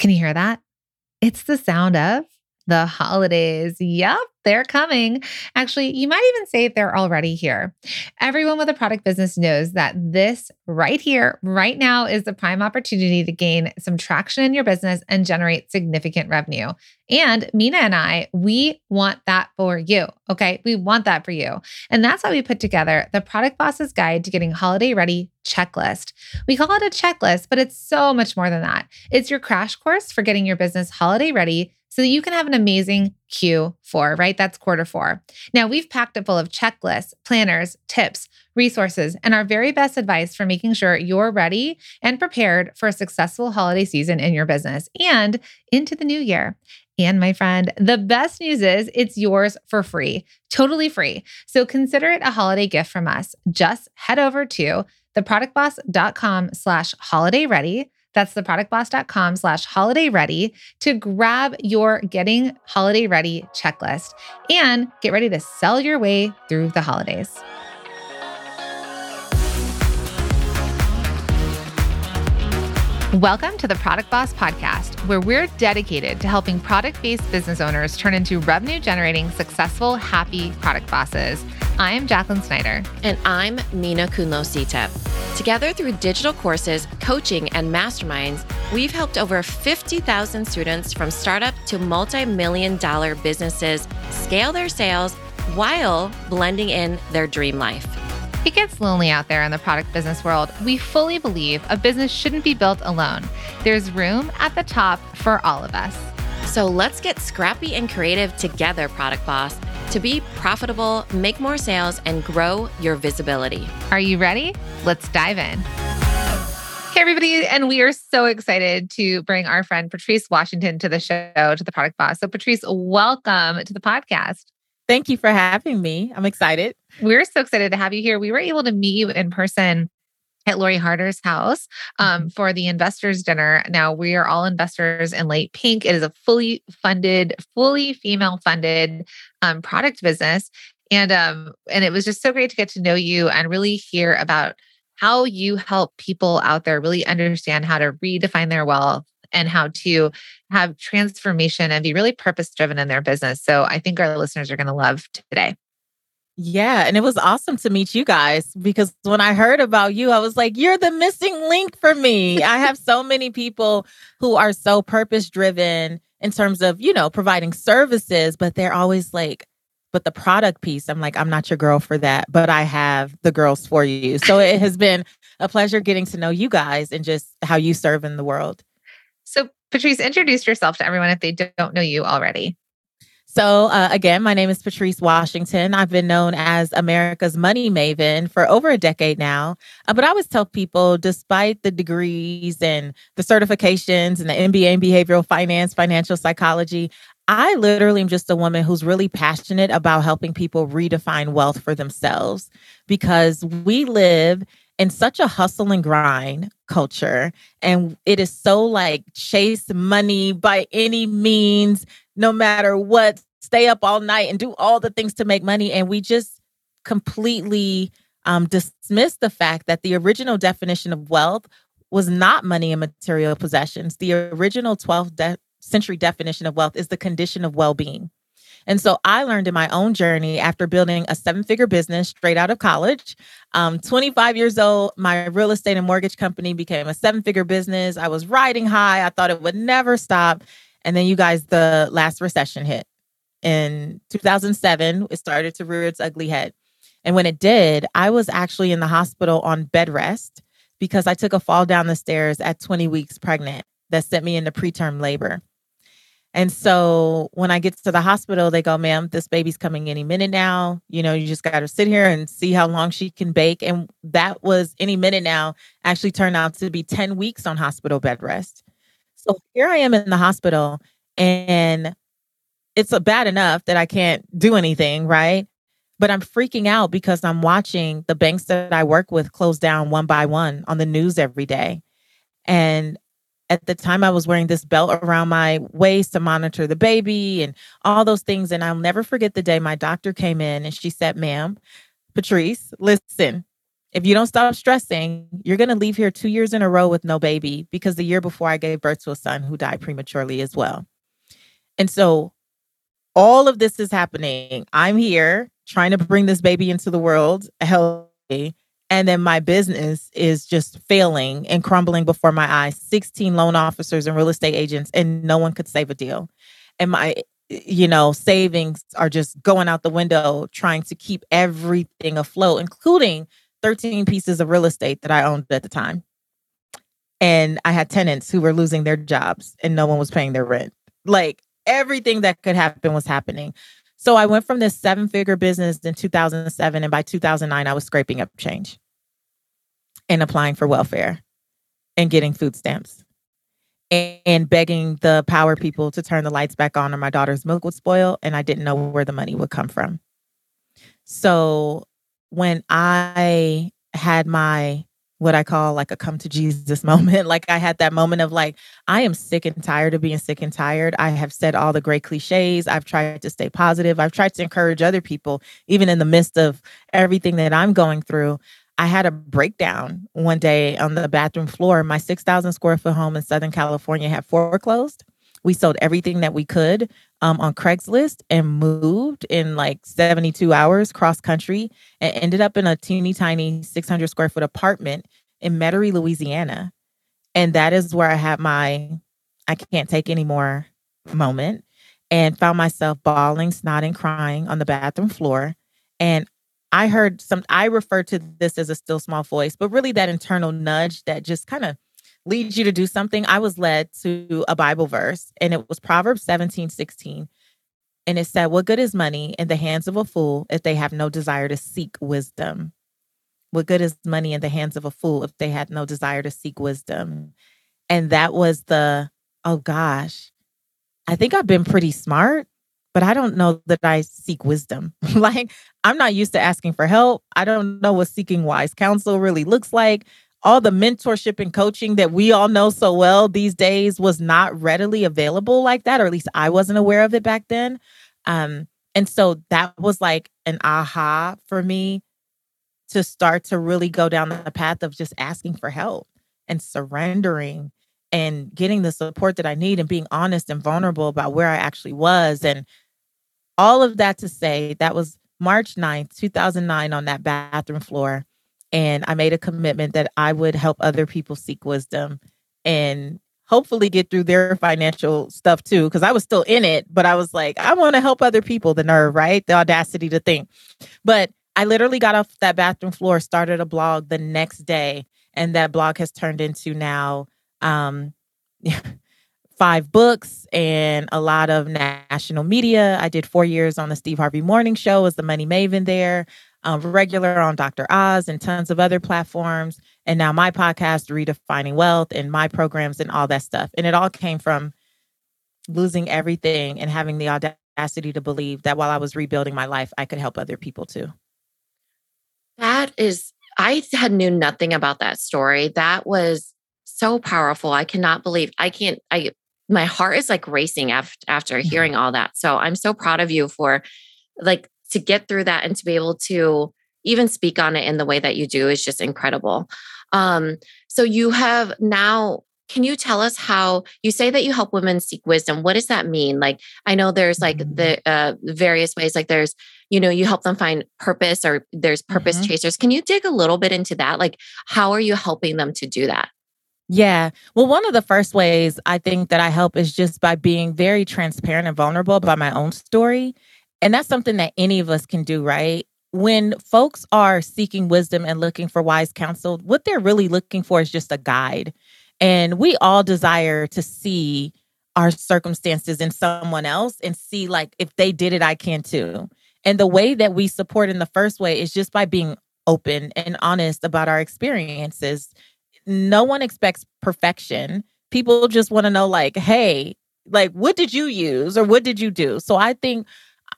Can you hear that? It's the sound of the holidays. Yep, they're coming. Actually, you might even say they're already here. Everyone with a product business knows that this right here, right now, is the prime opportunity to gain some traction in your business and generate significant revenue. And Minna and I, we want that for you. Okay. We want that for you. And that's why we put together the Product Boss's Guide to Getting Holiday Ready checklist. We call it a checklist, but it's so much more than that. It's your crash course for getting your business holiday ready so that you can have an amazing Q4, right? That's quarter four. Now, we've packed it full of checklists, planners, tips, resources, and our very best advice for making sure you're ready and prepared for a successful holiday season in your business and into the new year. And my friend, the best news is it's yours for free, totally free. So consider it a holiday gift from us. Just head over to theproductboss.com slash holiday ready that's theproductboss.com slash holiday ready to grab your getting holiday ready checklist and get ready to sell your way through the holidays. Welcome to the Product Boss Podcast, where we're dedicated to helping product based business owners turn into revenue generating, successful, happy product bosses. I'm Jacqueline Snyder. And I'm Minna Khounlo-Sithep. Together through digital courses, coaching, and masterminds, we've helped over 50,000 students from startup to multi million dollar businesses scale their sales while blending in their dream life. It gets lonely out there in the product business world. We fully believe a business shouldn't be built alone. There's room at the top for all of us. So let's get scrappy and creative together, Product Boss, to be profitable, make more sales, and grow your visibility. Are you ready? Let's dive in. Hey, everybody. And we are so excited to bring our friend Patrice Washington to the show, to the Product Boss. So, Patrice, welcome to the podcast. Thank you for having me. I'm excited. We're so excited to have you here. We were able to meet you in person at Lori Harder's house um, mm-hmm. for the investors dinner. Now we are all investors in Lite Pink. It is a fully funded, fully female funded um, product business, and um, and it was just so great to get to know you and really hear about how you help people out there really understand how to redefine their wealth and how to have transformation and be really purpose driven in their business. So I think our listeners are going to love today. Yeah. And it was awesome to meet you guys because when I heard about you, I was like, you're the missing link for me. I have so many people who are so purpose driven in terms of, you know, providing services, but they're always like, but the product piece, I'm like, I'm not your girl for that, but I have the girls for you. So it has been a pleasure getting to know you guys and just how you serve in the world. So, Patrice, introduce yourself to everyone if they don't know you already. So, uh, again, my name is Patrice Washington. I've been known as America's money maven for over a decade now. Uh, but I always tell people, despite the degrees and the certifications and the MBA in behavioral finance, financial psychology, I literally am just a woman who's really passionate about helping people redefine wealth for themselves because we live in such a hustle and grind culture and it is so like chase money by any means no matter what stay up all night and do all the things to make money. And we just completely um, dismiss the fact that the original definition of wealth was not money and material possessions. The original 12th de- century definition of wealth is the condition of well-being and so I learned in my own journey after building a seven figure business straight out of college. Um, 25 years old, my real estate and mortgage company became a seven figure business. I was riding high. I thought it would never stop. And then you guys, the last recession hit in 2007. It started to rear its ugly head. And when it did, I was actually in the hospital on bed rest because I took a fall down the stairs at 20 weeks pregnant that sent me into preterm labor. And so when I get to the hospital, they go, ma'am, this baby's coming any minute now. You know, you just got to sit here and see how long she can bake. And that was any minute now actually turned out to be 10 weeks on hospital bed rest. So here I am in the hospital and it's bad enough that I can't do anything, right? But I'm freaking out because I'm watching the banks that I work with close down one by one on the news every day. And at the time I was wearing this belt around my waist to monitor the baby and all those things. And I'll never forget the day my doctor came in and she said, ma'am, Patrice, listen, if you don't stop stressing, you're going to leave here two years in a row with no baby because the year before I gave birth to a son who died prematurely as well. And so all of this is happening. I'm here trying to bring this baby into the world healthy. And then my business is just failing and crumbling before my eyes 16 loan officers and real estate agents, and no one could save a deal. And my, you know, savings are just going out the window trying to keep everything afloat, including 13 pieces of real estate that I owned at the time. And I had tenants who were losing their jobs and no one was paying their rent. Like everything that could happen was happening. So I went from this seven figure business in 2007. And by 2009, I was scraping up change and applying for welfare and getting food stamps and begging the power people to turn the lights back on or my daughter's milk would spoil. And I didn't know where the money would come from. So when I had my what I call like a come to Jesus moment. Like I had that moment of like, I am sick and tired of being sick and tired. I have said all the great cliches. I've tried to stay positive. I've tried to encourage other people, even in the midst of everything that I'm going through. I had a breakdown one day on the bathroom floor. My 6,000 square foot home in Southern California had foreclosed. We sold everything that we could um, on Craigslist and moved in like 72 hours cross country and ended up in a teeny tiny 600 square foot apartment in Metairie, Louisiana. And that is where I had my I can't take anymore moment and found myself bawling, snotting, crying on the bathroom floor. And I heard some, I refer to this as a still small voice, but really that internal nudge that just kind of leads you to do something, I was led to a Bible verse and it was Proverbs 17, 16. And it said, What good is money in the hands of a fool if they have no desire to seek wisdom? What good is money in the hands of a fool if they had no desire to seek wisdom? And that was the, oh gosh, I think I've been pretty smart, but I don't know that I seek wisdom. like, I'm not used to asking for help. I don't know what seeking wise counsel really looks like all the mentorship and coaching that we all know so well these days was not readily available like that, or at least I wasn't aware of it back then. Um, and so that was like an aha for me to start to really go down the path of just asking for help and surrendering and getting the support that I need and being honest and vulnerable about where I actually was. And all of that to say, that was March 9th, 2009, on that bathroom floor and I made a commitment that I would help other people seek wisdom and hopefully get through their financial stuff too. Cause I was still in it, but I was like, I want to help other people, the nerve, right? The audacity to think. But I literally got off that bathroom floor, started a blog the next day, and that blog has turned into now um, five books and a lot of national media. I did four years on the Steve Harvey Morning Show as the Money Maven there um, regular on Dr. Oz and tons of other platforms. And now my podcast, Redefining Wealth, and my programs and all that stuff. And it all came from losing everything and having the audacity to believe that while I was rebuilding my life, I could help other people too. That is, I had knew nothing about that story. That was so powerful. I cannot believe I can't, I, my heart is like racing after, after hearing all that. So I'm so proud of you for like to get through that and to be able to even speak on it in the way that you do is just incredible. Um, so you have now can you tell us how you say that you help women seek wisdom what does that mean like i know there's like mm-hmm. the uh, various ways like there's you know you help them find purpose or there's purpose mm-hmm. chasers can you dig a little bit into that like how are you helping them to do that yeah. Well, one of the first ways I think that I help is just by being very transparent and vulnerable about my own story and that's something that any of us can do, right? When folks are seeking wisdom and looking for wise counsel, what they're really looking for is just a guide. And we all desire to see our circumstances in someone else and see, like, if they did it, I can too. And the way that we support in the first way is just by being open and honest about our experiences. No one expects perfection. People just want to know, like, hey, like, what did you use or what did you do? So I think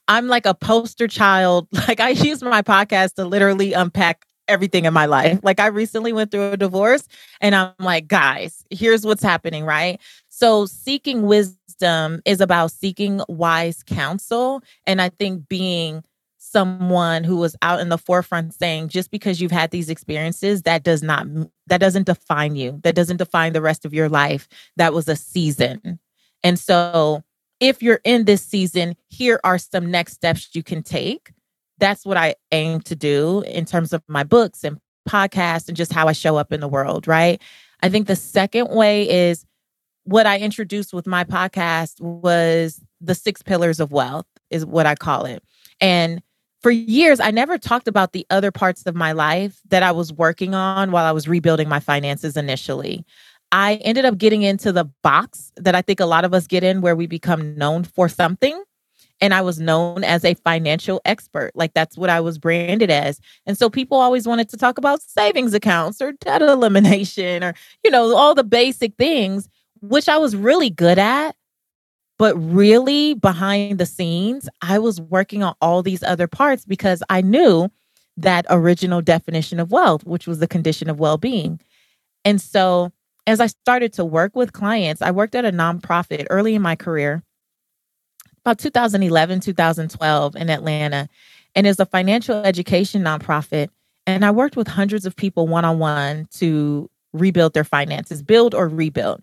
I'm like a poster child. Like I use my podcast to literally unpack everything in my life. Like I recently went through a divorce and I'm like, guys, here's what's happening, right? So seeking wisdom is about seeking wise counsel and I think being someone who was out in the forefront saying just because you've had these experiences that does not that doesn't define you that doesn't define the rest of your life that was a season and so if you're in this season here are some next steps you can take. That's what i aim to do in terms of my books and podcasts and just how i show up in the world right? I think the second way is what i introduced with my podcast was the six pillars of wealth is what i call it. And for years, I never talked about the other parts of my life that I was working on while I was rebuilding my finances initially. I ended up getting into the box that I think a lot of us get in where we become known for something. And I was known as a financial expert. Like that's what I was branded as. And so people always wanted to talk about savings accounts or debt elimination or, you know, all the basic things, which I was really good at. But really, behind the scenes, I was working on all these other parts because I knew that original definition of wealth, which was the condition of well being. And so, as I started to work with clients, I worked at a nonprofit early in my career, about 2011, 2012 in Atlanta, and it's a financial education nonprofit. And I worked with hundreds of people one on one to rebuild their finances, build or rebuild.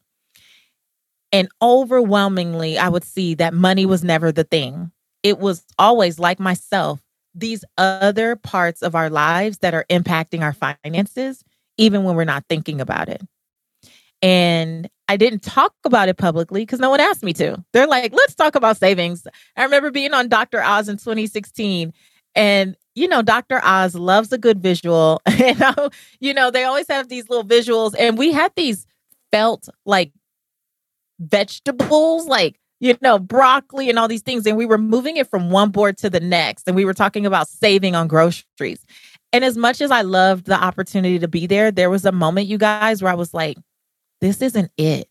And overwhelmingly, I would see that money was never the thing. It was always like myself, these other parts of our lives that are impacting our finances, even when we're not thinking about it. And I didn't talk about it publicly because no one asked me to. They're like, let's talk about savings. I remember being on Dr. Oz in 2016 and you know, Dr. Oz loves a good visual. and, you know, they always have these little visuals. And we had these felt like vegetables like you know broccoli and all these things and we were moving it from one board to the next and we were talking about saving on groceries and as much as i loved the opportunity to be there there was a moment you guys where i was like this isn't it.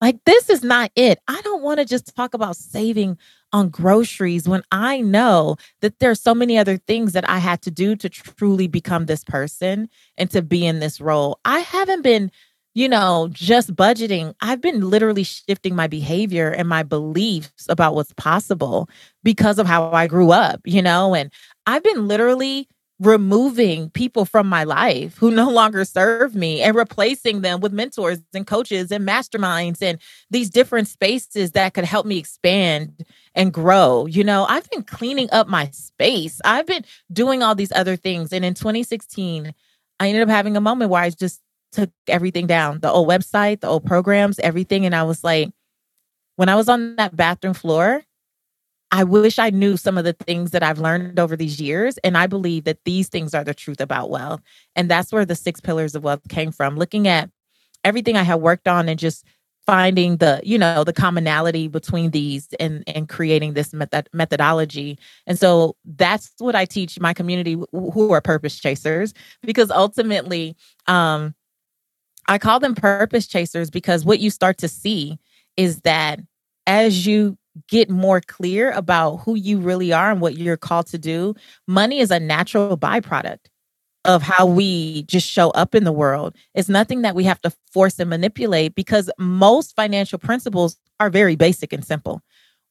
Like this is not it. I don't want to just talk about saving on groceries when i know that there's so many other things that i had to do to truly become this person and to be in this role. I haven't been you know, just budgeting, I've been literally shifting my behavior and my beliefs about what's possible because of how I grew up, you know, and I've been literally removing people from my life who no longer serve me and replacing them with mentors and coaches and masterminds and these different spaces that could help me expand and grow. You know, I've been cleaning up my space. I've been doing all these other things. And in 2016, I ended up having a moment where I just took everything down the old website, the old programs, everything. And I was like, when I was on that bathroom floor, I wish I knew some of the things that I've learned over these years. And I believe that these things are the truth about wealth. And that's where the six pillars of wealth came from, looking at everything I had worked on and just finding the you know the commonality between these and and creating this method methodology and so that's what i teach my community who are purpose chasers because ultimately um I call them purpose chasers because what you start to see is that as you get more clear about who you really are and what you're called to do, money is a natural byproduct of how we just show up in the world. It's nothing that we have to force and manipulate because most financial principles are very basic and simple.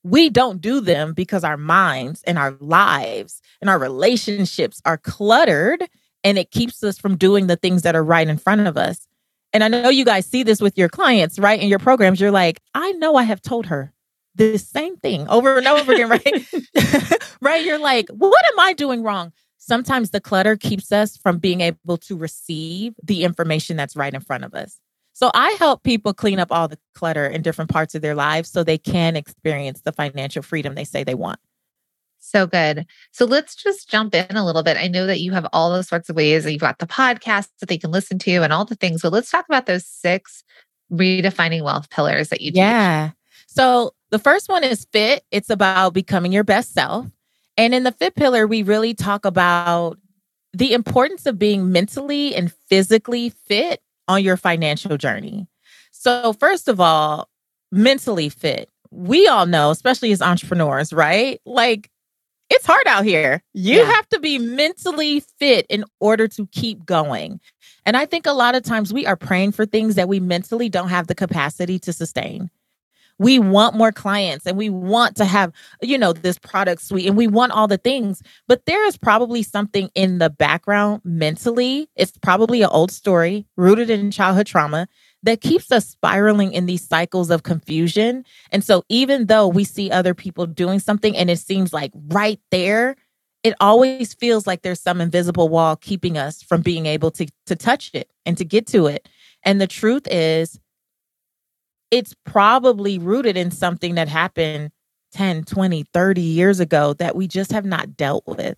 We don't do them because our minds and our lives and our relationships are cluttered and it keeps us from doing the things that are right in front of us. And I know you guys see this with your clients, right? In your programs, you're like, I know I have told her the same thing over and over again, right? right? You're like, what am I doing wrong? Sometimes the clutter keeps us from being able to receive the information that's right in front of us. So I help people clean up all the clutter in different parts of their lives so they can experience the financial freedom they say they want. So good. So let's just jump in a little bit. I know that you have all those sorts of ways. You've got the podcast that they can listen to and all the things. So let's talk about those six redefining wealth pillars that you teach. Yeah. So the first one is fit. It's about becoming your best self. And in the fit pillar, we really talk about the importance of being mentally and physically fit on your financial journey. So, first of all, mentally fit. We all know, especially as entrepreneurs, right? Like it's hard out here. You yeah. have to be mentally fit in order to keep going. And I think a lot of times we are praying for things that we mentally don't have the capacity to sustain. We want more clients and we want to have, you know, this product suite and we want all the things. But there is probably something in the background mentally. It's probably an old story rooted in childhood trauma that keeps us spiraling in these cycles of confusion. And so, even though we see other people doing something and it seems like right there, it always feels like there's some invisible wall keeping us from being able to, to touch it and to get to it. And the truth is, it's probably rooted in something that happened 10, 20, 30 years ago that we just have not dealt with.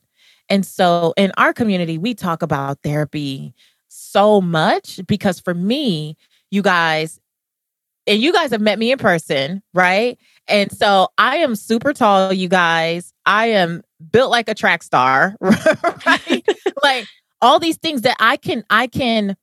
And so in our community, we talk about therapy so much because for me, you guys, and you guys have met me in person, right? And so I am super tall, you guys. I am built like a track star, right? like all these things that I can I can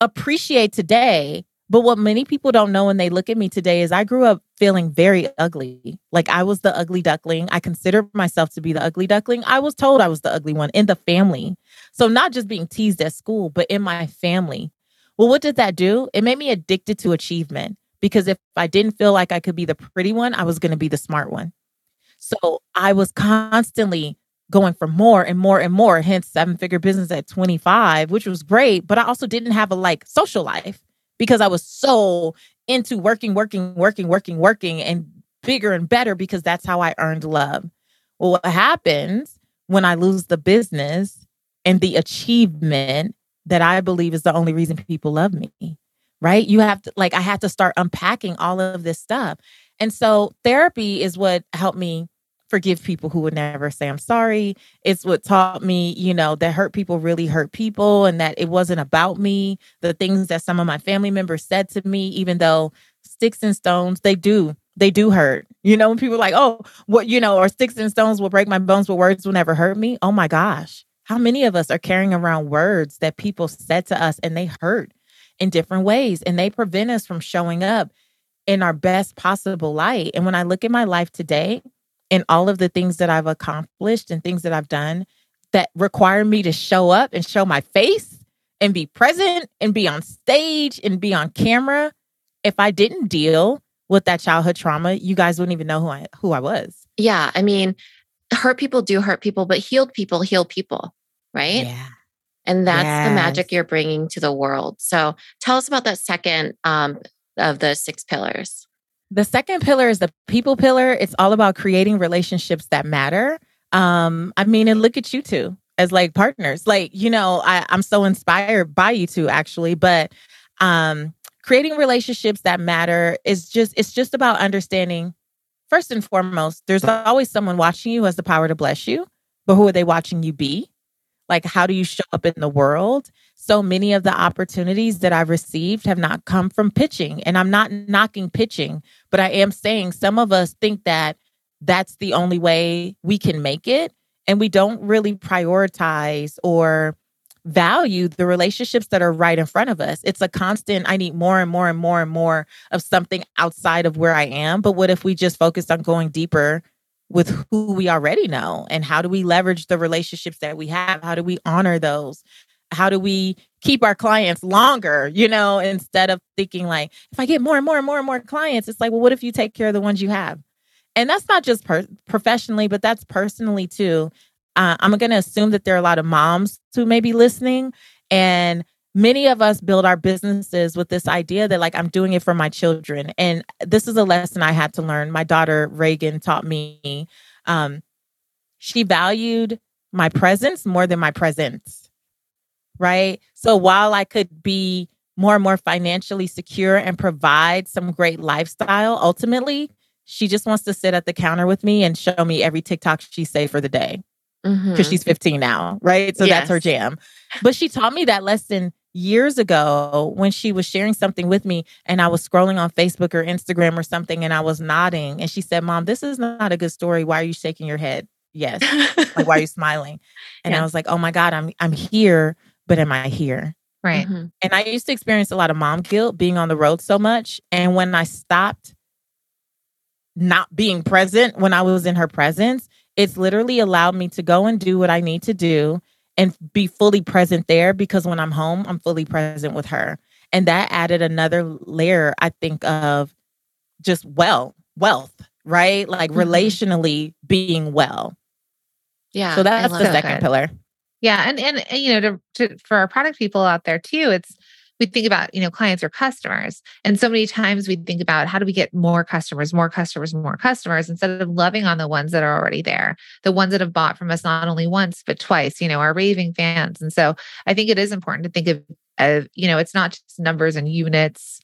appreciate today. But what many people don't know when they look at me today is I grew up feeling very ugly. Like I was the ugly duckling. I consider myself to be the ugly duckling. I was told I was the ugly one in the family. So not just being teased at school, but in my family. Well, what did that do? It made me addicted to achievement because if I didn't feel like I could be the pretty one, I was going to be the smart one. So I was constantly going for more and more and more, hence seven figure business at 25, which was great. But I also didn't have a like social life because I was so into working, working, working, working, working, and bigger and better because that's how I earned love. Well, what happens when I lose the business and the achievement that I believe is the only reason people love me. Right. You have to, like, I had to start unpacking all of this stuff. And so therapy is what helped me forgive people who would never say I'm sorry. It's what taught me, you know, that hurt people really hurt people and that it wasn't about me. The things that some of my family members said to me, even though sticks and stones, they do, they do hurt. You know, when people are like, oh, what, you know, or sticks and stones will break my bones, but words will never hurt me. Oh my gosh. How many of us are carrying around words that people said to us and they hurt in different ways and they prevent us from showing up in our best possible light? And when I look at my life today and all of the things that I've accomplished and things that I've done that require me to show up and show my face and be present and be on stage and be on camera, if I didn't deal with that childhood trauma, you guys wouldn't even know who I who I was. Yeah, I mean, hurt people do hurt people, but healed people heal people right? Yeah. And that's yes. the magic you're bringing to the world. So tell us about that second um, of the six pillars. The second pillar is the people pillar. It's all about creating relationships that matter. Um, I mean, and look at you two as like partners. Like, you know, I, I'm so inspired by you two actually, but um creating relationships that matter is just it's just about understanding first and foremost, there's always someone watching you who has the power to bless you, but who are they watching you be? Like, how do you show up in the world? So many of the opportunities that I've received have not come from pitching. And I'm not knocking pitching, but I am saying some of us think that that's the only way we can make it. And we don't really prioritize or value the relationships that are right in front of us. It's a constant, I need more and more and more and more of something outside of where I am. But what if we just focused on going deeper with who we already know and how do we leverage the relationships that we have how do we honor those how do we keep our clients longer you know instead of thinking like if i get more and more and more and more clients it's like well what if you take care of the ones you have and that's not just per- professionally but that's personally too uh, i'm going to assume that there are a lot of moms who may be listening and many of us build our businesses with this idea that like I'm doing it for my children. And this is a lesson I had to learn. My daughter Reagan taught me. Um, she valued my presence more than my presents. Right. So while I could be more and more financially secure and provide some great lifestyle, ultimately, she just wants to sit at the counter with me and show me every TikTok she say for the day because mm-hmm. she's 15 now, right? So yes. that's her jam. But she taught me that lesson years ago when she was sharing something with me and I was scrolling on Facebook or Instagram or something and I was nodding and she said, Mom, this is not a good story. Why are you shaking your head? Yes. like, why are you smiling? And yeah. I was like, oh my God, I'm I'm here, but am I here? Right. Mm-hmm. And I used to experience a lot of mom guilt being on the road so much. And when I stopped not being present when I was in her presence, it's literally allowed me to go and do what I need to do and be fully present there because when I'm home, I'm fully present with her. And that added another layer, I think, of just well, wealth, right? Like mm-hmm. relationally being well. Yeah. So that's the second good. pillar. Yeah, and and you know, to, to for our product people out there too, it's we think about you know clients or customers and so many times we think about how do we get more customers more customers more customers instead of loving on the ones that are already there the ones that have bought from us not only once but twice you know our raving fans and so i think it is important to think of, of you know it's not just numbers and units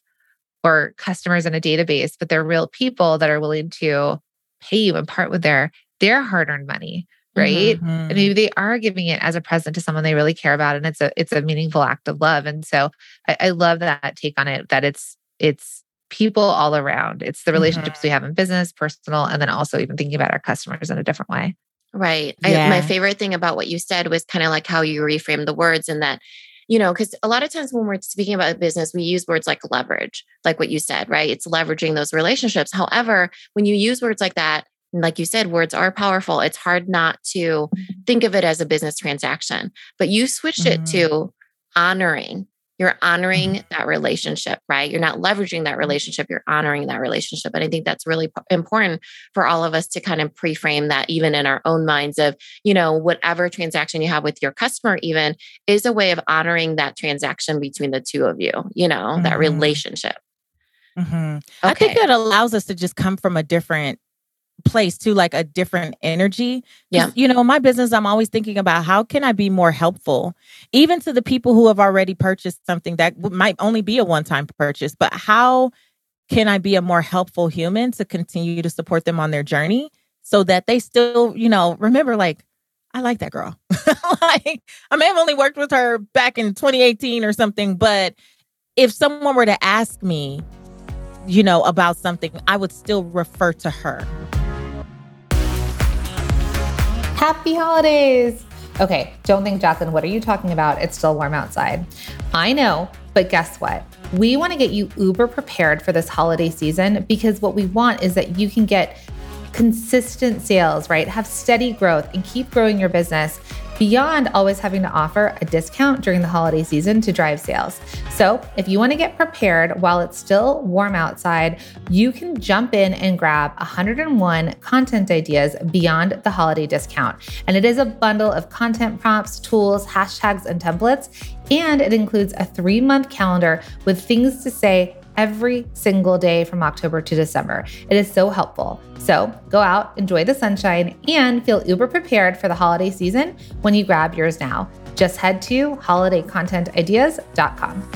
or customers in a database but they're real people that are willing to pay you and part with their their hard-earned money right mm-hmm. and maybe they are giving it as a present to someone they really care about and it's a it's a meaningful act of love and so i, I love that take on it that it's it's people all around it's the relationships mm-hmm. we have in business personal and then also even thinking about our customers in a different way right yeah. I, my favorite thing about what you said was kind of like how you reframed the words and that you know, because a lot of times when we're speaking about business, we use words like leverage, like what you said, right? It's leveraging those relationships. However, when you use words like that, like you said, words are powerful. It's hard not to think of it as a business transaction, but you switched mm-hmm. it to honoring. You're honoring mm-hmm. that relationship, right? You're not leveraging that relationship, you're honoring that relationship. And I think that's really important for all of us to kind of pre-frame that even in our own minds of, you know, whatever transaction you have with your customer even is a way of honoring that transaction between the two of you, you know, mm-hmm. that relationship. Mm-hmm. Okay. I think that allows us to just come from a different place to like a different energy. Yeah. You know, my business, I'm always thinking about how can I be more helpful, even to the people who have already purchased something that might only be a one time purchase, but how can I be a more helpful human to continue to support them on their journey so that they still, you know, remember like, I like that girl. like, I may have only worked with her back in 2018 or something, but if someone were to ask me, you know, about something, I would still refer to her. Happy holidays. Okay, don't think, Jacqueline, what are you talking about? It's still warm outside. I know, but guess what? We want to get you uber prepared for this holiday season because what we want is that you can get consistent sales, right? Have steady growth and keep growing your business beyond always having to offer a discount during the holiday season to drive sales. So, if you want to get prepared while it's still warm outside, you can jump in and grab 101 content ideas beyond the holiday discount. And it is a bundle of content prompts, tools, hashtags, and templates. And it includes a three month calendar with things to say every single day from October to December. It is so helpful. So go out, enjoy the sunshine, and feel uber prepared for the holiday season when you grab yours now. Just head to holidaycontentideas.com.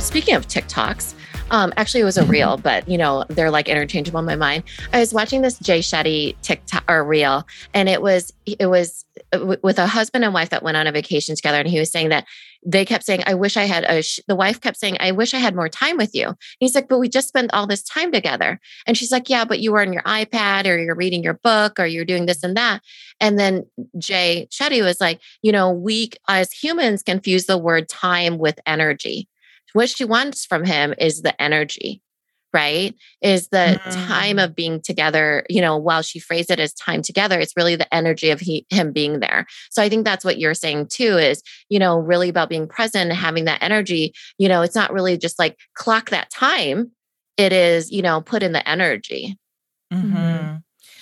Speaking of TikToks, um, actually, it was a mm-hmm. reel, but you know, they're like interchangeable in my mind. I was watching this Jay Shetty TikTok or reel, and it was it was with a husband and wife that went on a vacation together, and he was saying that they kept saying, "I wish I had." A sh-. The wife kept saying, "I wish I had more time with you." And he's like, "But we just spent all this time together." And she's like, "Yeah, but you were on your iPad, or you're reading your book, or you're doing this and that." And then Jay Shetty was like, "You know, we as humans confuse the word time with energy." what she wants from him is the energy right is the mm. time of being together you know while she phrased it as time together it's really the energy of he, him being there so i think that's what you're saying too is you know really about being present and having that energy you know it's not really just like clock that time it is you know put in the energy mm-hmm. Mm-hmm.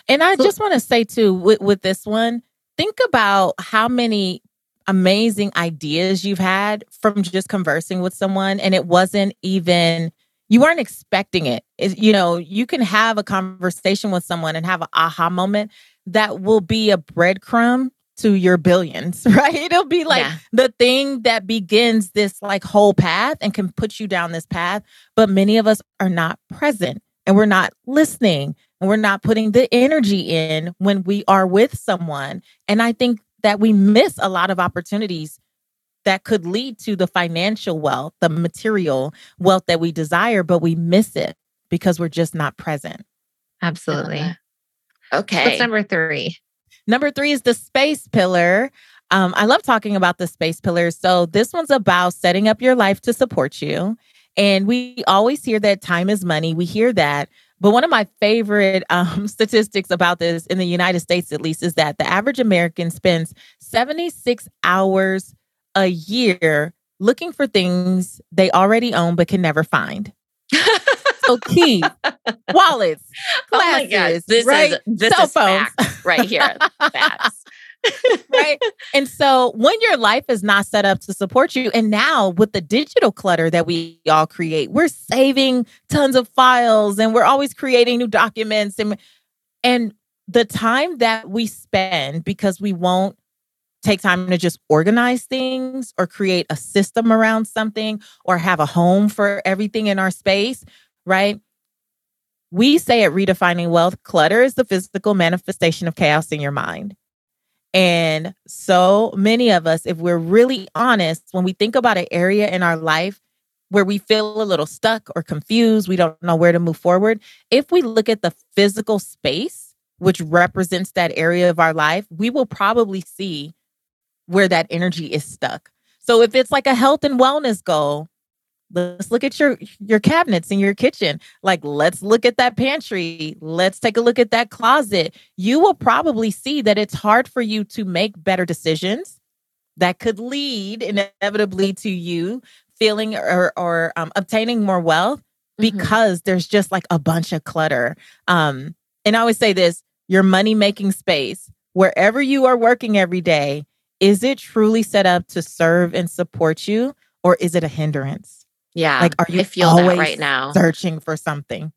and i so, just want to say too with, with this one think about how many amazing ideas you've had from just conversing with someone and it wasn't even you weren't expecting it. it. you know you can have a conversation with someone and have an aha moment that will be a breadcrumb to your billions right it'll be like yeah. the thing that begins this like whole path and can put you down this path but many of us are not present and we're not listening and we're not putting the energy in when we are with someone and i think that we miss a lot of opportunities that could lead to the financial wealth, the material wealth that we desire, but we miss it because we're just not present. Absolutely. Okay. What's number three? Number three is the space pillar. Um, I love talking about the space pillars. So this one's about setting up your life to support you. And we always hear that time is money. We hear that. But one of my favorite um, statistics about this in the United States, at least, is that the average American spends 76 hours a year looking for things they already own but can never find. so keys, wallets, oh glasses, oh God. This right? is this Cell is phones. facts right here. facts. right. And so when your life is not set up to support you, and now with the digital clutter that we all create, we're saving tons of files and we're always creating new documents and and the time that we spend because we won't take time to just organize things or create a system around something or have a home for everything in our space, right? We say at Redefining Wealth, clutter is the physical manifestation of chaos in your mind. And so many of us, if we're really honest, when we think about an area in our life where we feel a little stuck or confused, we don't know where to move forward, if we look at the physical space, which represents that area of our life, we will probably see where that energy is stuck. So if it's like a health and wellness goal, let's look at your your cabinets in your kitchen. Like let's look at that pantry. Let's take a look at that closet. You will probably see that it's hard for you to make better decisions that could lead inevitably to you feeling or or um, obtaining more wealth mm-hmm. because there's just like a bunch of clutter. Um, and I always say this: your money making space, wherever you are working every day, is it truly set up to serve and support you or is it a hindrance? Yeah. Like, are you I feel that right now searching for something?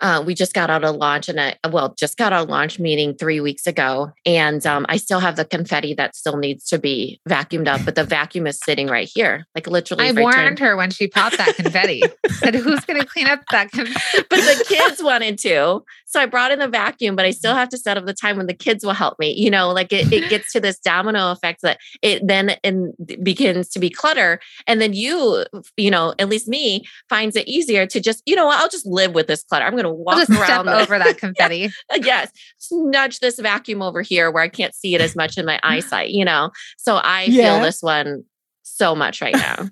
Uh, we just got out of launch and I, well, just got out of launch meeting three weeks ago. And um, I still have the confetti that still needs to be vacuumed up, but the vacuum is sitting right here. Like literally. I warned her when she popped that confetti. said, who's going to clean up that confetti? but the kids wanted to. So I brought in the vacuum, but I still have to set up the time when the kids will help me. You know, like it, it gets to this domino effect that it then in, begins to be clutter. And then you, you know, at least me, finds it easier to just, you know I'll just live with this clutter. I'm going to walk just around over that confetti. yeah, yes. Just nudge this vacuum over here where I can't see it as much in my eyesight, you know? So I yeah. feel this one so much right now.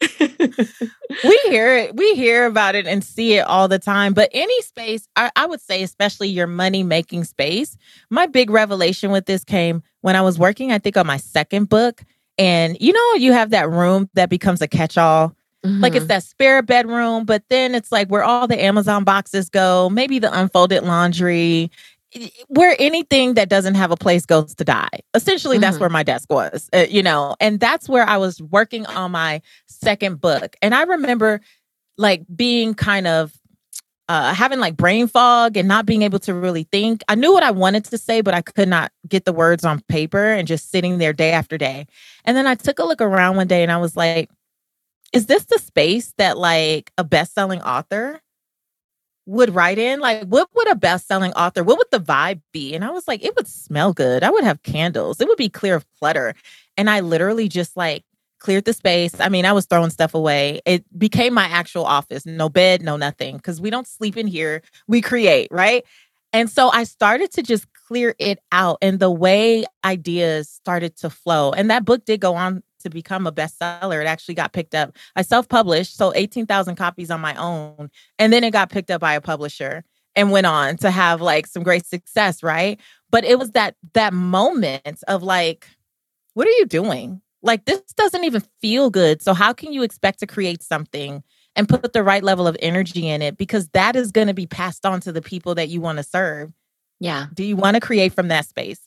we hear it, we hear about it and see it all the time. But any space, I, I would say, especially your money making space, my big revelation with this came when I was working, I think, on my second book. And you know, you have that room that becomes a catch all. Mm-hmm. Like it's mm-hmm. that spare bedroom, but then it's like where all the Amazon boxes go, maybe the unfolded laundry, where anything that doesn't have a place goes to die. Essentially, mm-hmm. that's where my desk was, uh, you know, and that's where I was working on my second book. And I remember like being kind of uh, having like brain fog and not being able to really think. I knew what I wanted to say, but I could not get the words on paper and just sitting there day after day. And then I took a look around one day and I was like, is this the space that like a best-selling author would write in? Like what would a best-selling author what would the vibe be? And i was like it would smell good. I would have candles. It would be clear of clutter. And i literally just like cleared the space. I mean i was throwing stuff away. It became my actual office. No bed no nothing because we don't sleep in here. We create right? And so i started to just clear it out and the way ideas started to flow and that book did go on to become a bestseller. It actually got picked up. I self published, so 18,000 copies on my own. And then it got picked up by a publisher and went on to have like some great success, right? But it was that that moment of like, what are you doing? Like this doesn't even feel good. So how can you expect to create something and put the right level of energy in it because that is going to be passed on to the people that you want to serve. Yeah. Do you want to create from that space?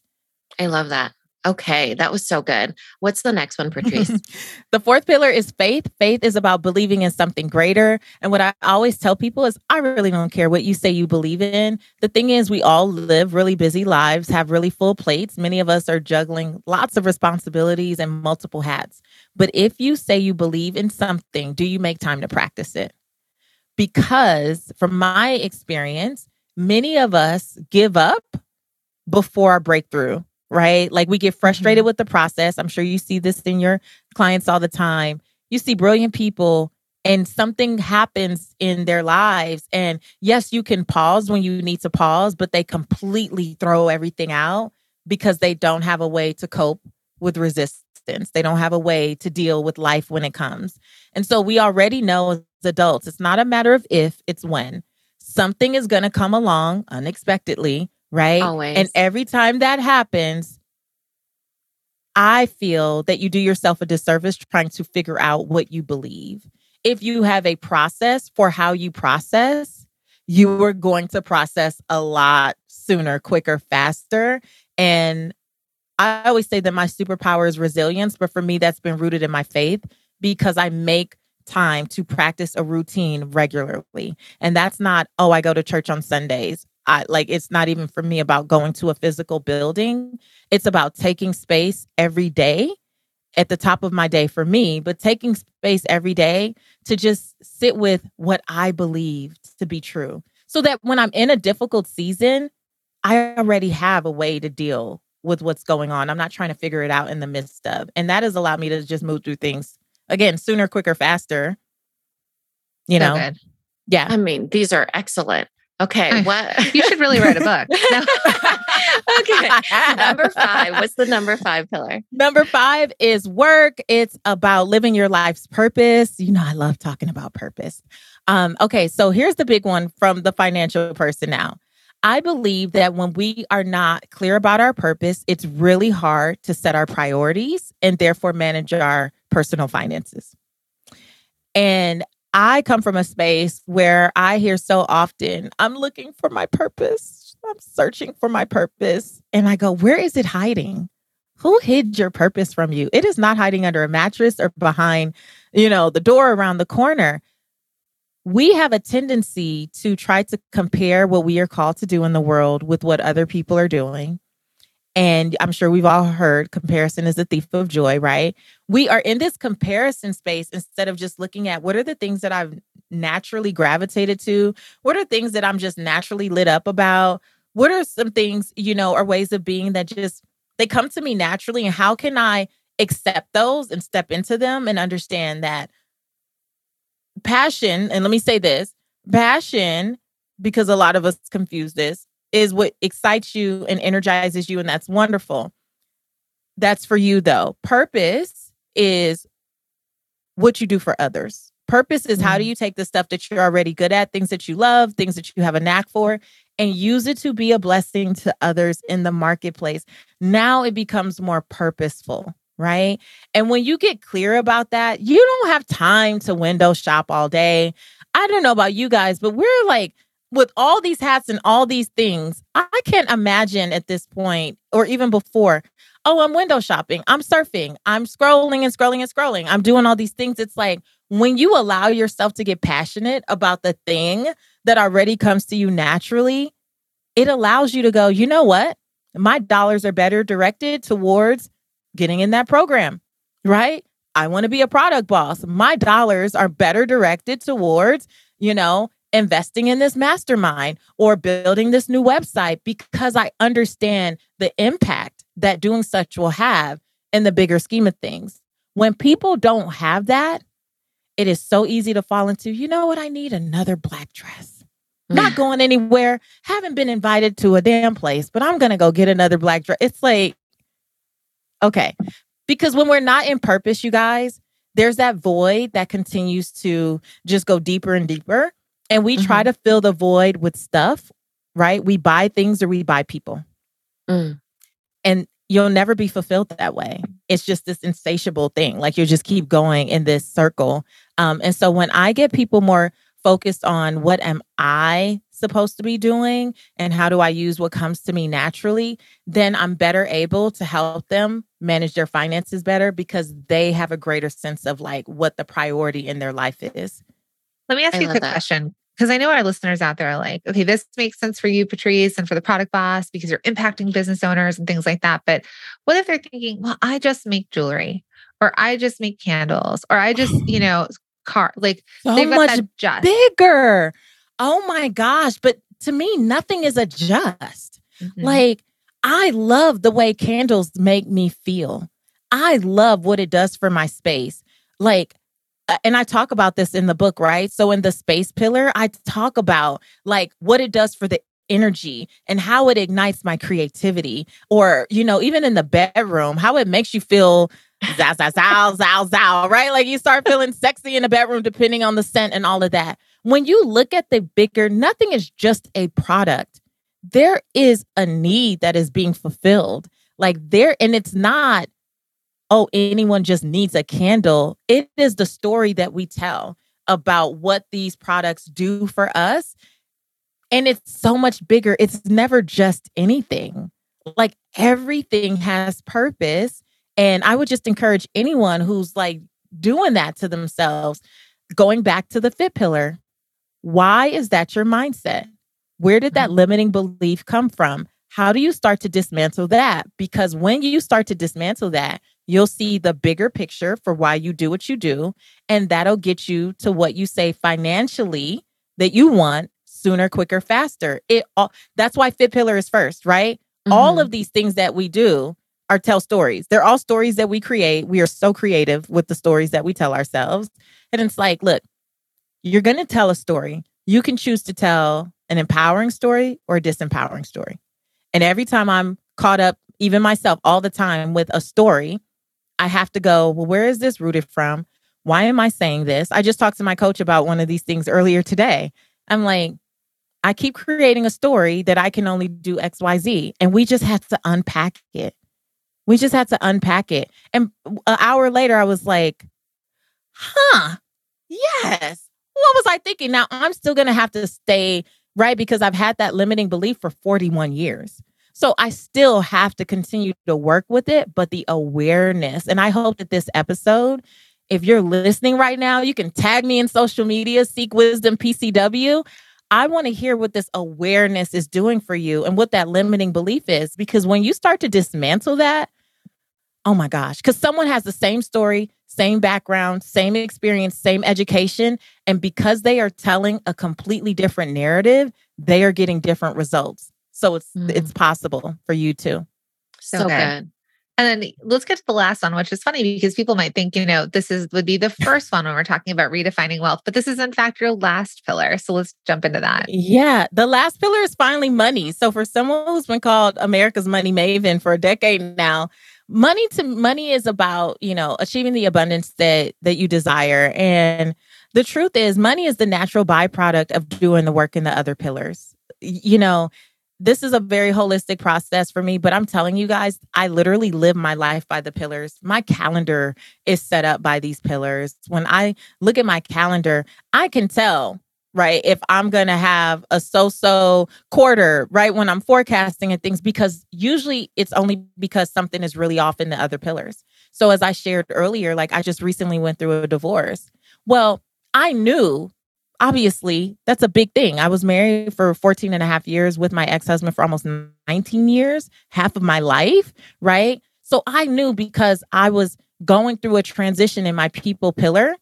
I love that. Okay, that was so good. What's the next one, Patrice? the fourth pillar is faith. Faith is about believing in something greater. And what I always tell people is I really don't care what you say you believe in. The thing is, we all live really busy lives, have really full plates. Many of us are juggling lots of responsibilities and multiple hats. But if you say you believe in something, do you make time to practice it? Because from my experience, many of us give up before our breakthrough right? Like we get frustrated mm-hmm. with the process. I'm sure you see this in your clients all the time. You see brilliant people and something happens in their lives. And yes, you can pause when you need to pause, but they completely throw everything out because they don't have a way to cope with resistance. They don't have a way to deal with life when it comes. And so we already know as adults, it's not a matter of if, it's when. Something is going to come along unexpectedly right? Always. And every time that happens, I feel that you do yourself a disservice trying to figure out what you believe. If you have a process for how you process, you are going to process a lot sooner, quicker, faster. And I always say that my superpower is resilience, but for me, that's been rooted in my faith because I make time to practice a routine regularly. And that's not, oh, I go to church on Sundays. I like it's not even for me about going to a physical building. It's about taking space every day at the top of my day for me, but taking space every day to just sit with what I believe to be true. So that when I'm in a difficult season, I already have a way to deal with what's going on. I'm not trying to figure it out in the midst of. And that has allowed me to just move through things again sooner, quicker, faster. You know. Yeah. I mean, these are excellent. Okay, what? you should really write a book. No. okay, number five. What's the number five pillar? Number five is work. It's about living your life's purpose. You know, I love talking about purpose. Um, okay, so here's the big one from the financial person now. I believe that when we are not clear about our purpose, it's really hard to set our priorities and therefore manage our personal finances. And I come from a space where I hear so often, I'm looking for my purpose. I'm searching for my purpose. And I go, where is it hiding? Who hid your purpose from you? It is not hiding under a mattress or behind, you know, the door around the corner we have a tendency to try to compare what we are called to do in the world with what other people are doing. And I'm sure we've all heard comparison is a thief of joy, right? We are in this comparison space instead of just looking at what are the things that I've naturally gravitated to? What are things that I'm just naturally lit up about? What are some things, you know, or ways of being that just they come to me naturally? And how can I accept those and step into them and understand that passion, and let me say this passion, because a lot of us confuse this, is what excites you and energizes you, and that's wonderful. That's for you, though. Purpose is what you do for others. Purpose is mm-hmm. how do mm-hmm. you take the stuff that you're already good at, things that you love, things that you have a knack for, and use it to be a blessing to others in the marketplace. Now it becomes more purposeful right? And when you get clear about that, you don't have time to window shop all day. I don't know about you guys, but we're like, with all these hats and all these things, I can't imagine at this point or even before, oh, I'm window shopping, I'm surfing, I'm scrolling and scrolling and scrolling, I'm doing all these things. It's like when you allow yourself to get passionate about the thing that already comes to you naturally, it allows you to go, you know what? My dollars are better directed towards getting in that program, right? I want to be a product boss. My dollars are better directed towards, you know, investing in this mastermind or building this new website because I understand the impact that doing such will have in the bigger scheme of things. When people don't have that, it is so easy to fall into, you know what, I need another black dress. Hmm. Not going anywhere, haven't been invited to a damn place, but I'm going to go get another black dress. It's like, Okay. Because when we're not in purpose, you guys, there's that void that continues to just go deeper and deeper. And we mm-hmm. try to fill the void with stuff, right? We buy things or we buy people. Mm. And you'll never be fulfilled that way. It's just this insatiable thing. Like you just keep going in this circle. Um, and so when I get people more focused on what am I supposed to be doing and how do I use what comes to me naturally, then I'm better able to help them manage their finances better because they have a greater sense of like what the priority in their life is. Let me ask I you a quick that. question because I know our listeners out there are like, okay, this makes sense for you, Patrice, and for the product boss because you're impacting business owners and things like that. But what if they're thinking, well, I just make jewelry or I just make candles or I just, you know, car. Like so they've got much just. bigger. Oh my gosh. But to me, nothing is a just. Mm-hmm. Like I love the way candles make me feel. I love what it does for my space. Like, Uh, and I talk about this in the book, right? So in the space pillar, I talk about like what it does for the energy and how it ignites my creativity or you know even in the bedroom how it makes you feel zow, zow, zow, zow, zow, right? Like you start feeling sexy in the bedroom depending on the scent and all of that. When you look at the bigger, nothing is just a product. There is a need that is being fulfilled. Like there, and it's not oh, anyone just needs a candle. It is the story that we tell about what these products do for us. And it's so much bigger. It's never just anything. Like everything has purpose. And I would just encourage anyone who's like doing that to themselves, going back to the fit pillar. Why is that your mindset? Where did that mm-hmm. limiting belief come from? How do you start to dismantle that? Because when you start to dismantle that, you'll see the bigger picture for why you do what you do. And that'll get you to what you say financially that you want sooner, quicker, faster. It all that's why Fit Pillar is first, right? Mm-hmm. All of these things that we do are tell stories. They're all stories that we create. We are so creative with the stories that we tell ourselves. And it's like, look, you're going to tell a story. You can choose to tell an empowering story or a disempowering story. And every time I'm caught up, even myself, all the time with a story, I have to go, well, where is this rooted from? Why am I saying this? I just talked to my coach about one of these things earlier today. I'm like, I keep creating a story that I can only do XYZ. And we just have to unpack it. We just had to unpack it. And an hour later, I was like, huh, yes. What was I thinking? Now I'm still going to have to stay right? Because I've had that limiting belief for 41 years. So I still have to continue to work with it, but the awareness, and I hope that this episode, if you're listening right now, you can tag me in social media, Seek Wisdom PCW. I want to hear what this awareness is doing for you and what that limiting belief is. Because when you start to dismantle that, oh my gosh, because someone has the same story, same background, same experience, same education. And because they are telling a completely different narrative, they are getting different results. So it's mm. it's possible for you too. So, so good. good. And then let's get to the last one, which is funny because people might think, you know, this is would be the first one when we're talking about redefining wealth, but this is in fact your last pillar. So let's jump into that. Yeah, the last pillar is finally money. So for someone who's been called America's money maven for a decade now, money to money is about you know achieving the abundance that that you desire. And the truth is money is the natural byproduct of doing the work in the other pillars. You know this is a very holistic process for me but i'm telling you guys i literally live my life by the pillars. My calendar is set up by these pillars. When i look at my calendar i can tell right? If I'm going to have a so so quarter, right? When I'm forecasting and things, because usually it's only because something is really off in the other pillars. So, as I shared earlier, like I just recently went through a divorce. Well, I knew obviously that's a big thing. I was married for 14 and a half years with my ex husband for almost 19 years, half of my life, right? So I knew because I was going through a transition in my people pillar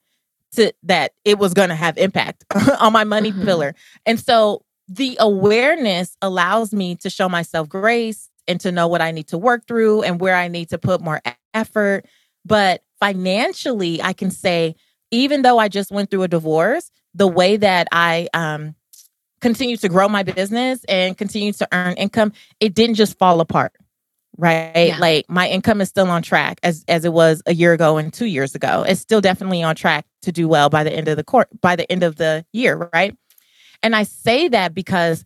to that it was going to have impact on my money mm-hmm. pillar. And so the awareness allows me to show myself grace and to know what I need to work through and where I need to put more effort. But financially, I can say, even though I just went through a divorce, the way that I um, continue to grow my business and continue to earn income, it didn't just fall apart right? Yeah. like my income is still on track as as it was a year ago and 2 years ago. It's still definitely on track to do well by the end of the court by the end of the year right? And i say that because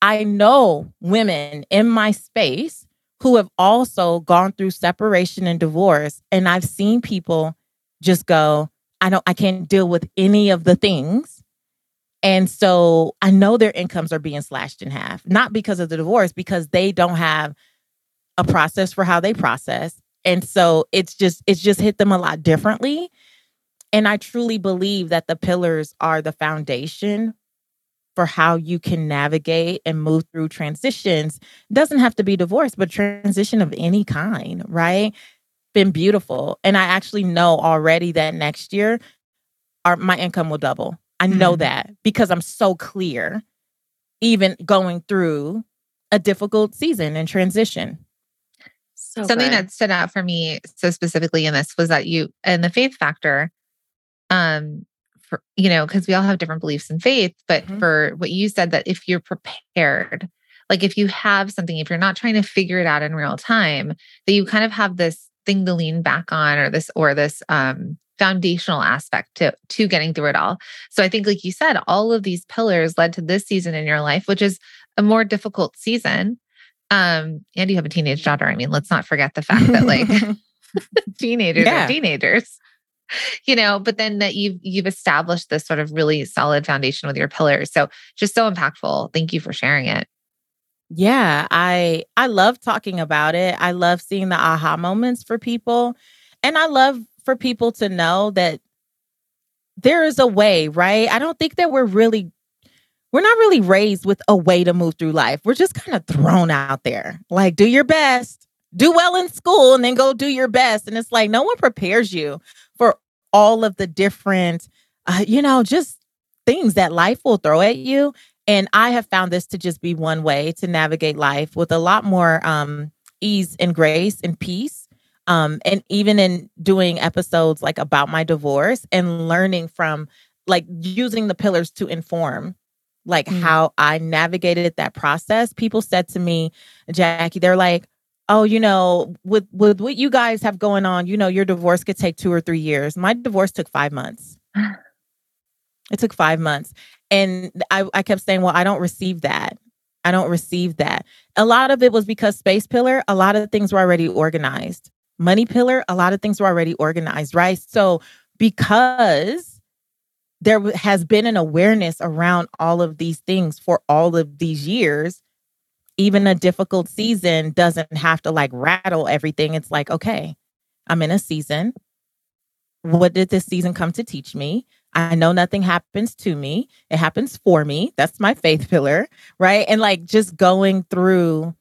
i know women in my space who have also gone through separation and divorce and i've seen people just go i don't i can't deal with any of the things. And so i know their incomes are being slashed in half not because of the divorce because they don't have a process for how they process. And so it's just it's just hit them a lot differently. And I truly believe that the pillars are the foundation for how you can navigate and move through transitions. It doesn't have to be divorce, but transition of any kind, right? Been beautiful. And I actually know already that next year our my income will double. I know mm-hmm. that because I'm so clear even going through a difficult season and transition. So Something good. that stood out for me so specifically in this was that you and the faith factor, um, for you know, because we all have different beliefs in faith, but mm-hmm. for what you said that if you're prepared, like if you have something, if you're not trying to figure it out in real time, that you kind of have this thing to lean back on or this or this um foundational aspect to to getting through it all. So I think like you said all of these pillars led to this season in your life which is a more difficult season um, and you have a teenage daughter. I mean, let's not forget the fact that like teenagers yeah. are teenagers. You know, but then that you've you've established this sort of really solid foundation with your pillars. So just so impactful. Thank you for sharing it. Yeah, I I love talking about it. I love seeing the aha moments for people. And I love for people to know that there is a way, right? I don't think that we're really we're not really raised with a way to move through life. We're just kind of thrown out there. Like do your best, do well in school and then go do your best. And it's like no one prepares you for all of the different uh, you know, just things that life will throw at you. And I have found this to just be one way to navigate life with a lot more um, ease and grace and peace um, and even in doing episodes like about my divorce and learning from like using the pillars to inform like mm. how I navigated that process. People said to me, Jackie, they're like, oh, you know, with with what you guys have going on, you know, your divorce could take two or three years. My divorce took five months. it took five months. And I, I kept saying, well, I don't receive that. I don't receive that. A lot of it was because Space Pillar, a lot of things were already organized money pillar, a lot of things were already organized, right? So because there has been an awareness around all of these things for all of these years, even a difficult season doesn't have to like rattle everything. It's like, okay, I'm in a season. What did this season come to teach me? I know nothing happens to me, it happens for me. That's my faith pillar, right? And like just going through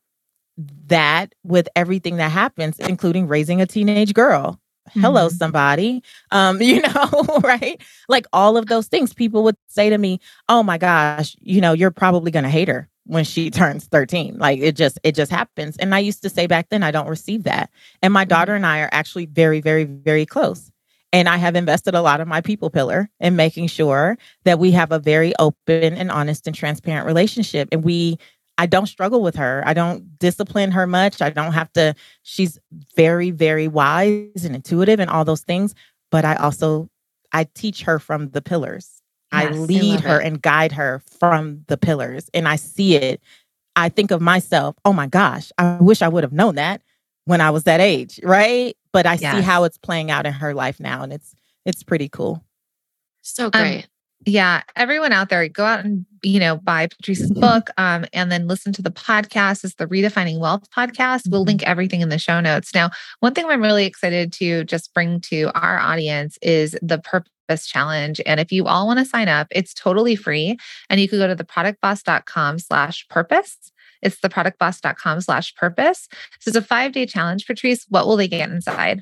that with everything that happens, including raising a teenage girl. Hello, mm-hmm. somebody. Um, you know, right? Like all of those things. People would say to me, Oh my gosh, you know, you're probably gonna hate her when she turns 13 like it just it just happens and i used to say back then i don't receive that and my daughter and i are actually very very very close and i have invested a lot of my people pillar in making sure that we have a very open and honest and transparent relationship and we I don't struggle with her. I don't discipline her much. I don't have to. She's very, very wise and intuitive and all those things. But I also I teach her from the pillars. Yes, I lead I her it. and guide her from the pillars. And I see it. I think of myself, oh my gosh, I wish I would have known that when I was that age, right? But I yes. see how it's playing out in her life now and it's it's pretty cool. So um, great. Um, yeah, everyone out there, go out and you know buy Patrice's book, um, and then listen to the podcast. It's the Redefining Wealth podcast. We'll mm-hmm. link everything in the show notes. Now, one thing I'm really excited to just bring to our audience is the Purpose Challenge. And if you all want to sign up, it's totally free, and you can go to theproductboss.com/slash purpose. It's theproductboss.com slash purpose. So it's a five day challenge, Patrice. What will they get inside?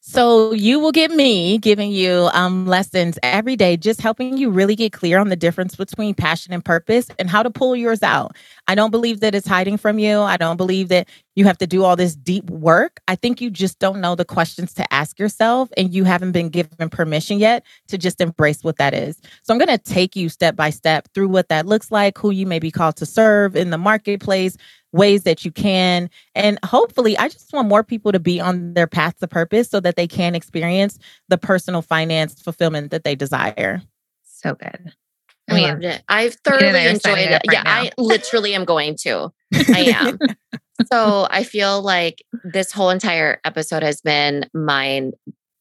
So you will get me giving you um, lessons every day, just helping you really get clear on the difference between passion and purpose and how to pull yours out. I don't believe that it's hiding from you. I don't believe that you have to do all this deep work. I think you just don't know the questions to ask yourself and you haven't been given permission yet to just embrace what that is. So I'm going to take you step by step through what that looks like, who you may be called to serve in the marketplace, ways that you can. And hopefully, I just want more people to be on their path to purpose so that they can experience the personal finance fulfillment that they desire. So good. I, I loved it. I've thoroughly enjoyed it. Right yeah, now. I literally am going to. I am. so I feel like this whole entire episode has been mind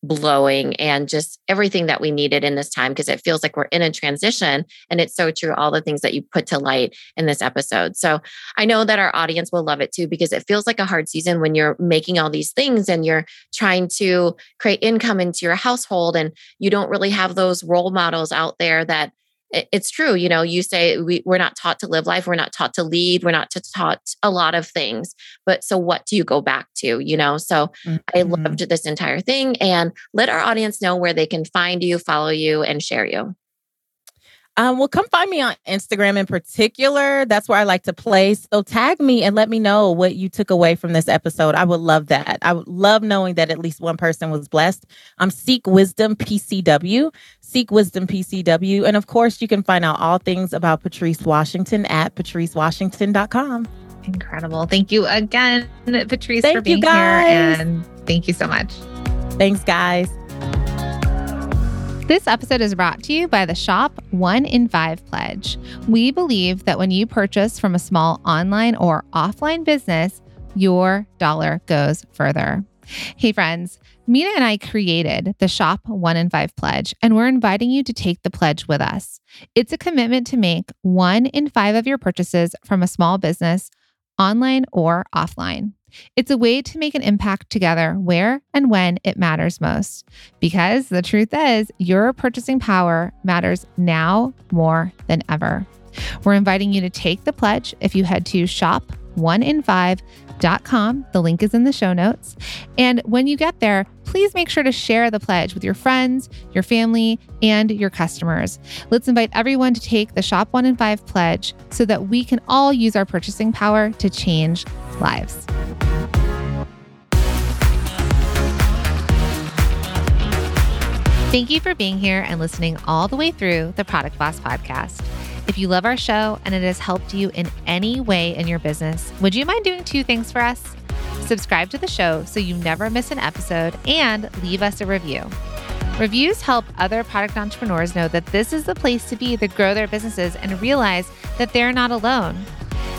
blowing and just everything that we needed in this time because it feels like we're in a transition and it's so true all the things that you put to light in this episode. So I know that our audience will love it too because it feels like a hard season when you're making all these things and you're trying to create income into your household and you don't really have those role models out there that it's true you know you say we, we're not taught to live life we're not taught to lead we're not taught a lot of things but so what do you go back to you know so mm-hmm. i loved this entire thing and let our audience know where they can find you follow you and share you um, well, come find me on Instagram in particular. That's where I like to play. So tag me and let me know what you took away from this episode. I would love that. I would love knowing that at least one person was blessed. I'm Seek Wisdom PCW. Seek Wisdom PCW. And of course, you can find out all things about Patrice Washington at patricewashington.com. Incredible. Thank you again, Patrice, thank for being here. And thank you so much. Thanks, guys. This episode is brought to you by the Shop One in Five Pledge. We believe that when you purchase from a small online or offline business, your dollar goes further. Hey, friends, Minna and I created the Shop One in Five Pledge, and we're inviting you to take the pledge with us. It's a commitment to make one in five of your purchases from a small business, online or offline. It's a way to make an impact together where and when it matters most. Because the truth is, your purchasing power matters now more than ever. We're inviting you to take the pledge if you head to shop1in5.com. The link is in the show notes. And when you get there, please make sure to share the pledge with your friends, your family, and your customers. Let's invite everyone to take the Shop One in Five pledge so that we can all use our purchasing power to change lives. Thank you for being here and listening all the way through the Product Boss podcast. If you love our show and it has helped you in any way in your business, would you mind doing two things for us? Subscribe to the show so you never miss an episode and leave us a review. Reviews help other product entrepreneurs know that this is the place to be to grow their businesses and realize that they're not alone.